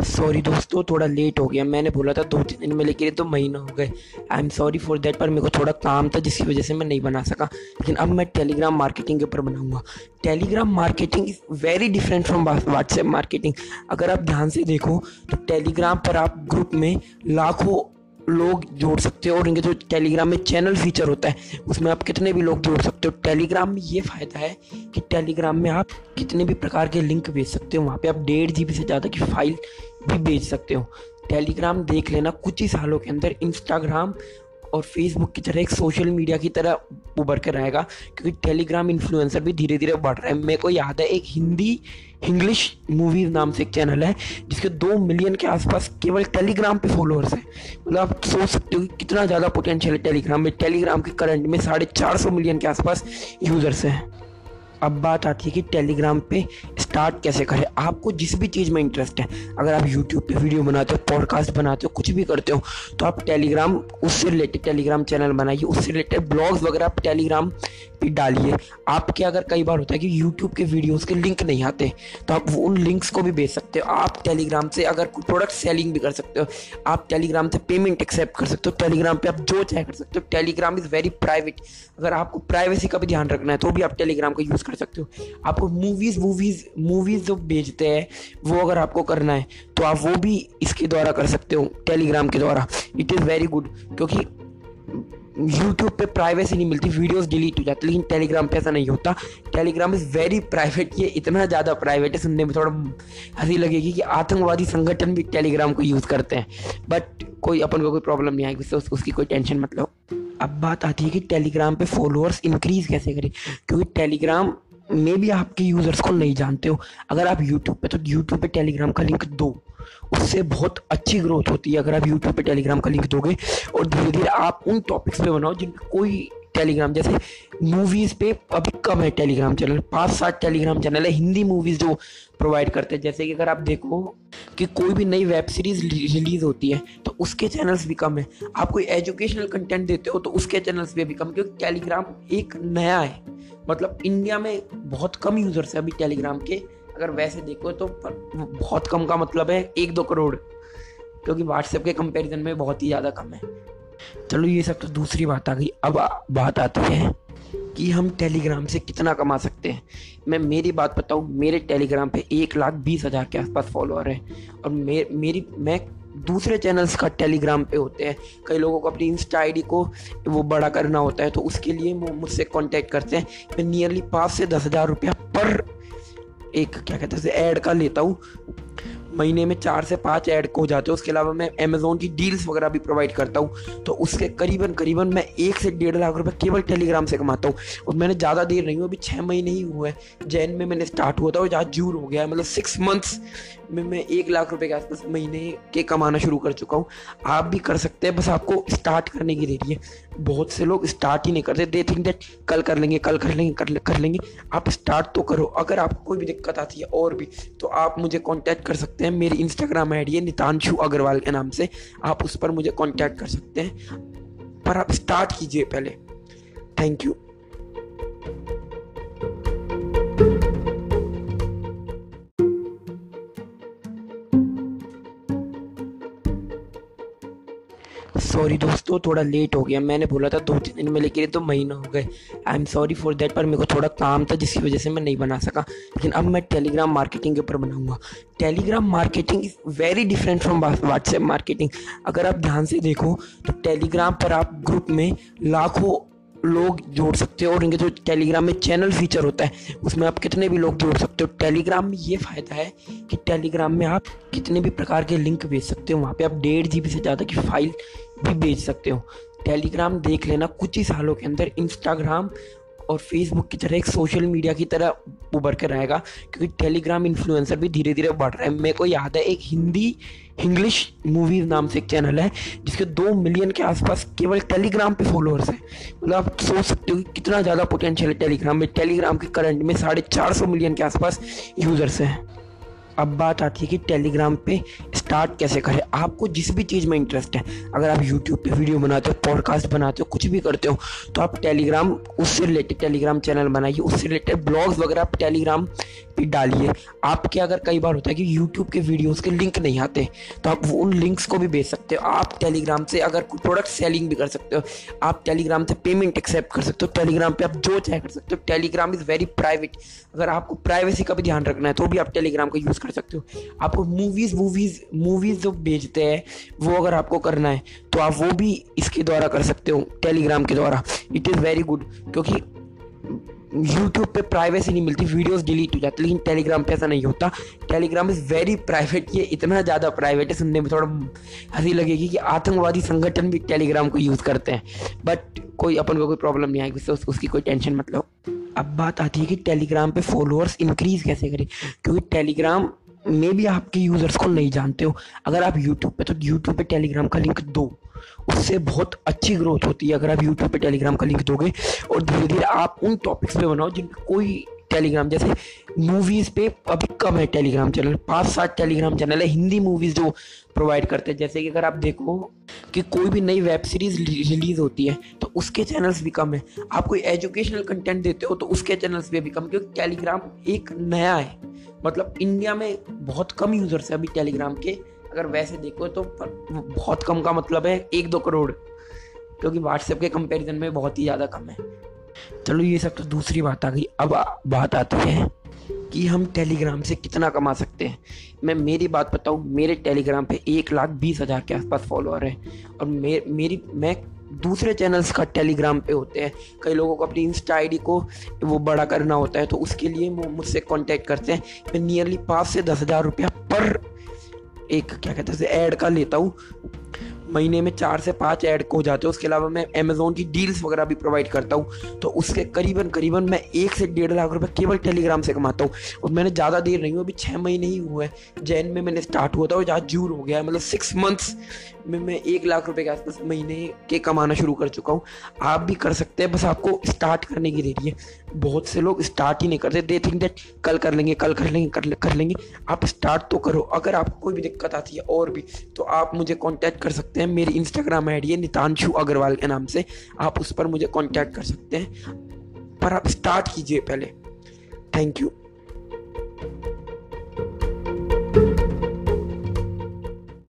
Sorry दोस्तों, थोड़ा late हो गया। मैंने बोला था दो तीन दिन में लेकिन तो महीना हो गए। I am sorry for that पर मेरे को थोड़ा काम था, जिसकी वजह से मैं नहीं बना सका। लेकिन अब मैं टेलीग्राम मार्केटिंग के ऊपर बनाऊँगा। Telegram marketing is very different from WhatsApp marketing अगर आप ध्यान से देखो तो टेलीग्राम पर आप ग्रुप में लाखों लोग जोड़ सकते हो, और इनके जो टेलीग्राम में चैनल फीचर होता है, उसमें आप कितने भी लोग जोड़ सकते हो। टेलीग्राम में ये फ़ायदा है कि टेलीग्राम में आप कितने भी प्रकार के लिंक भेज सकते हो। वहाँ पे आप डेढ़ जी से ज़्यादा की फ़ाइल भी भेज सकते हो। टेलीग्राम देख लेना कुछ ही सालों के अंदर इंस्टाग्राम और फेसबुक की तरह एक सोशल मीडिया की तरह उभर कर आएगा क्योंकि टेलीग्राम इन्फ्लुएंसर भी धीरे धीरे बढ़ रहा है। मेरे को याद है एक हिंदी इंग्लिश मूवीज़ नाम से एक चैनल है, जिसके दो मिलियन के आसपास केवल टेलीग्राम पे फॉलोअर्स हैं। मतलब आप सोच सकते हो कि कितना ज़्यादा पोटेंशियल है टेलीग्राम में। टेलीग्राम के करंट में साढ़े चार सौ मिलियन के आसपास यूज़र्स हैं। अब बात आती है कि टेलीग्राम पे स्टार्ट कैसे करें? आपको जिस भी चीज़ में इंटरेस्ट है, अगर आप यूट्यूब पे वीडियो बनाते हो पॉडकास्ट बनाते हो, कुछ भी करते हो तो आप टेलीग्राम उससे रिलेटेड टेलीग्राम चैनल बनाइए। उससे रिलेटेड ब्लॉग्स वगैरह आप टेलीग्राम पे डालिए। आपके अगर कई बार होता है कि यूट्यूब के वीडियोस के लिंक नहीं आते तो आप उन लिंक्स को भी भेज सकते हो। आप टेलीग्राम से अगर प्रोडक्ट सेलिंग भी कर सकते हो, आप टेलीग्राम से पेमेंट एक्सेप्ट कर सकते हो। टेलीग्राम पे आप जो चाहे कर सकते हो। टेलीग्राम इज़ वेरी प्राइवेट अगर आपको प्राइवेसी का भी ध्यान रखना है तो भी आप टेलीग्राम का यूज़ कर सकते हो। आपको मूवीज़ वूवीज़ मूवीज़ जो भेजते हैं, वो अगर आपको करना है तो आप वो भी इसके द्वारा कर सकते हो टेलीग्राम के द्वारा। इट इज़ वेरी गुड क्योंकि यूट्यूब पे प्राइवेसी नहीं मिलती वीडियोस डिलीट हो जाती, लेकिन टेलीग्राम पे ऐसा नहीं होता। टेलीग्राम इज़ वेरी प्राइवेट ये इतना ज़्यादा प्राइवेट है, सुनने में थोड़ा हँसी लगेगी कि आतंकवादी संगठन भी टेलीग्राम को यूज़ करते हैं। बट कोई अपन को कोई प्रॉब्लम नहीं आएगी, उससे उसकी कोई टेंशन मतलब अब बात आती है कि टेलीग्राम पे फॉलोअर्स इंक्रीज कैसे करें? क्योंकि टेलीग्राम में भी आपके यूज़र्स को नहीं जानते हो। अगर आप यूट्यूब पे तो यूट्यूब पे टेलीग्राम का लिंक दो। उससे बहुत अच्छी ग्रोथ होती है। अगर आप यूट्यूब पे टेलीग्राम का लिंक दोगे और धीरे धीरे आप उन टॉपिक्स पे बनाओ जिन कोई टेलीग्राम जैसे मूवीज़ पे अभी कम है टेलीग्राम चैनल पाँच सात टेलीग्राम चैनल है, हिंदी मूवीज़ जो प्रोवाइड करते हैं। जैसे कि अगर आप देखो कि कोई भी नई वेब सीरीज़ रिलीज़ होती है तो उसके चैनल्स भी कम है। आप कोई एजुकेशनल कंटेंट देते हो तो उसके चैनल्स भी अभी कम क्योंकि टेलीग्राम एक नया है। मतलब इंडिया में बहुत कम यूज़र्स है अभी टेलीग्राम के। अगर वैसे देखो तो बहुत कम का मतलब है एक दो करोड़। क्योंकि व्हाट्सएप के कंपैरिजन में बहुत ही ज़्यादा कम है। चलो ये सब तो दूसरी बात आ गई। अब बात आती है कि हम टेलीग्राम से कितना कमा सकते हैं। मैं मेरी बात बताऊँ मेरे टेलीग्राम पे एक लाख बीस हज़ार के आसपास फॉलोअर हैं। और मे, मेरी मैं दूसरे चैनल्स का टेलीग्राम पे होते हैं। कई लोगों को अपनी इंस्टा आईडी को वो बड़ा करना होता है तो उसके लिए वो मुझसे कांटेक्ट करते हैं। मैं नियरली पाँच से दस हज़ार रुपया पर एक क्या कहते हैं ऐड का लेता हूँ। महीने में चार से पाँच ऐड हो जाते हैं। उसके अलावा मैं अमेजोन की डील्स वगैरह भी प्रोवाइड करता हूँ। तो उसके करीबन करीबन मैं एक से डेढ़ लाख रुपये केवल टेलीग्राम से कमाता हूँ। और मैंने ज़्यादा देर नहीं हुआ अभी छः महीने ही हुए हैं। जैन में मैंने स्टार्ट हुआ था और जहाँ जून हो गया है। मतलब सिक्स मंथ्स में मैं एक लाख रुपये के आसपास महीने के कमाना शुरू कर चुका हूँ। आप भी कर सकते हैं बस आपको स्टार्ट करने की देरी है। बहुत से लोग स्टार्ट ही नहीं करते। दे थिंक दैट कल कर लेंगे कल कर लेंगे कर, कर लेंगे। आप स्टार्ट तो करो। अगर आपको कोई भी दिक्कत आती है और भी तो आप मुझे कॉन्टैक्ट कर सकते हैं। मेरी इंस्टाग्राम आईडी है नितानशु अग्रवाल के नाम से। आप उस पर मुझे कॉन्टैक्ट कर सकते हैं। पर आप स्टार्ट कीजिए पहले। थैंक यू सॉरी दोस्तों, थोड़ा लेट हो गया। मैंने बोला था दो तीन दिन में लेकिन तो महीना हो गए। I am sorry for that पर मेरे को थोड़ा काम था, जिसकी वजह से मैं नहीं बना सका। लेकिन अब मैं टेलीग्राम मार्केटिंग के ऊपर बनाऊँगा। Telegram marketing is very different from WhatsApp marketing अगर आप ध्यान से देखो तो टेलीग्राम पर आप ग्रुप में लाखों लोग जोड़ सकते हो, और इनके जो टेलीग्राम में चैनल फीचर होता है, उसमें आप कितने भी लोग जोड़ सकते हो। टेलीग्राम में ये फ़ायदा है कि टेलीग्राम में आप कितने भी प्रकार के लिंक भेज सकते हो। वहाँ पे आप डेढ़ जी से ज़्यादा की फ़ाइल भी भेज सकते हो। टेलीग्राम देख लेना कुछ ही सालों के अंदर इंस्टाग्राम और फेसबुक की तरह एक सोशल मीडिया की तरह उभर कर आएगा क्योंकि टेलीग्राम इन्फ्लुएंसर भी धीरे धीरे बढ़ रहा है। मेरे को याद है एक हिंदी इंग्लिश मूवीज़ नाम से एक चैनल है, जिसके दो मिलियन के आसपास केवल टेलीग्राम पे फॉलोअर्स हैं। मतलब आप सोच सकते हो कि कितना ज़्यादा पोटेंशियल है टेलीग्राम में। टेलीग्राम के करंट में साढ़े चार सौ मिलियन के आसपास यूज़र्स हैं। अब बात आती है कि टेलीग्राम पे स्टार्ट कैसे करें? आपको जिस भी चीज़ में इंटरेस्ट है, अगर आप यूट्यूब पे वीडियो बनाते हो पॉडकास्ट बनाते हो, कुछ भी करते हो तो आप टेलीग्राम उससे रिलेटेड टेलीग्राम चैनल बनाइए। उससे रिलेटेड ब्लॉग्स वगैरह आप टेलीग्राम पे डालिए। आपके अगर कई बार होता है कि यूट्यूब के वीडियोस के लिंक नहीं आते तो आप उन लिंक्स को भी भेज सकते हो। आप टेलीग्राम से अगर कोई प्रोडक्ट सेलिंग भी कर सकते हो, आप टेलीग्राम से पेमेंट एक्सेप्ट कर सकते हो। टेलीग्राम पे आप जो चाहे कर सकते हो। टेलीग्राम इज़ वेरी प्राइवेट अगर आपको प्राइवेसी का भी ध्यान रखना है तो भी आप टेलीग्राम का यूज़ कर सकते हो। आपको मूवीज़ वूवीज़ मूवीज़ जो भेजते हैं, वो अगर आपको करना है तो आप वो भी इसके द्वारा कर सकते हो टेलीग्राम के द्वारा। इट इज़ वेरी गुड क्योंकि यूट्यूब पे प्राइवेसी नहीं मिलती वीडियोस डिलीट हो जाती लेकिन टेलीग्राम पे ऐसा नहीं होता। टेलीग्राम इज़ वेरी प्राइवेट ये इतना ज़्यादा प्राइवेट है सुनने में थोड़ा हँसी लगेगी कि आतंकवादी संगठन भी टेलीग्राम को यूज़ करते हैं। बट कोई अपन को कोई प्रॉब्लम नहीं आएगी उस, उसकी कोई टेंशन मतलब अब बात आती है कि टेलीग्राम पे फॉलोअर्स इंक्रीज़ कैसे करें? क्योंकि टेलीग्राम में भी आपके यूज़र्स को नहीं जानते हो। अगर आप यूट्यूब पे तो यूट्यूब पे टेलीग्राम का लिंक दो। उससे बहुत अच्छी ग्रोथ होती है। अगर आप यूट्यूब पे टेलीग्राम का लिंक दोगे और धीरे धीरे आप उन टॉपिक्स पे बनाओ जिनका कोई टेलीग्राम जैसे मूवीज़ पे अभी कम है टेलीग्राम चैनल पाँच सात टेलीग्राम चैनल है, हिंदी मूवीज़ जो प्रोवाइड करते हैं। जैसे कि अगर आप देखो कि कोई भी नई वेब सीरीज़ रिलीज़ होती है तो उसके चैनल्स भी कम है। आप कोई एजुकेशनल कंटेंट देते हो तो उसके चैनल्स भी अभी कम, क्योंकि टेलीग्राम एक नया है। मतलब इंडिया में बहुत कम यूज़र्स है अभी टेलीग्राम के। अगर वैसे देखो तो बहुत कम का मतलब है एक दो करोड़। क्योंकि व्हाट्सएप के कंपैरिजन में बहुत ही ज़्यादा कम है। चलो ये सब तो दूसरी बात आ गई। अब बात आती है कि हम टेलीग्राम से कितना कमा सकते हैं। मैं मेरी बात बताऊँ मेरे टेलीग्राम पे एक लाख बीस हज़ार के आसपास फॉलोअर हैं। और मे, मेरी मैं दूसरे चैनल्स का टेलीग्राम पे होते हैं। कई लोगों को अपनी इंस्टा आईडी को वो बड़ा करना होता है तो उसके लिए वो मुझसे कांटेक्ट करते हैं। मैं नियरली पाँच से दस हज़ार रुपया पर एक क्या कहते हैं ऐड का लेता हूँ। महीने में चार से पाँच ऐड हो जाते हैं। उसके अलावा मैं अमेजोन की डील्स वगैरह भी प्रोवाइड करता हूँ। तो उसके करीबन करीबन मैं एक से डेढ़ लाख रुपये केवल टेलीग्राम से कमाता हूँ। और मैंने ज़्यादा देर नहीं हुआ अभी छः महीने ही हुए हैं। जैन में मैंने स्टार्ट हुआ था और जहाँ जून हो गया मतलब सिक्स मंथ्स में मैं एक लाख रुपये के आसपास महीने के कमाना शुरू कर चुका हूँ। आप भी कर सकते हैं बस आपको स्टार्ट करने की देरी है। बहुत से लोग स्टार्ट ही नहीं करते। दे थिंक दैट कल कर लेंगे कल कर लेंगे कर, कर लेंगे। आप स्टार्ट तो करो। अगर आपको कोई भी दिक्कत आती है और भी तो आप मुझे कॉन्टैक्ट कर सकते हैं। मेरी इंस्टाग्राम आई डी है नितानशु अग्रवाल के नाम से। आप उस पर मुझे कॉन्टैक्ट कर सकते हैं। पर आप स्टार्ट कीजिए पहले। Thank you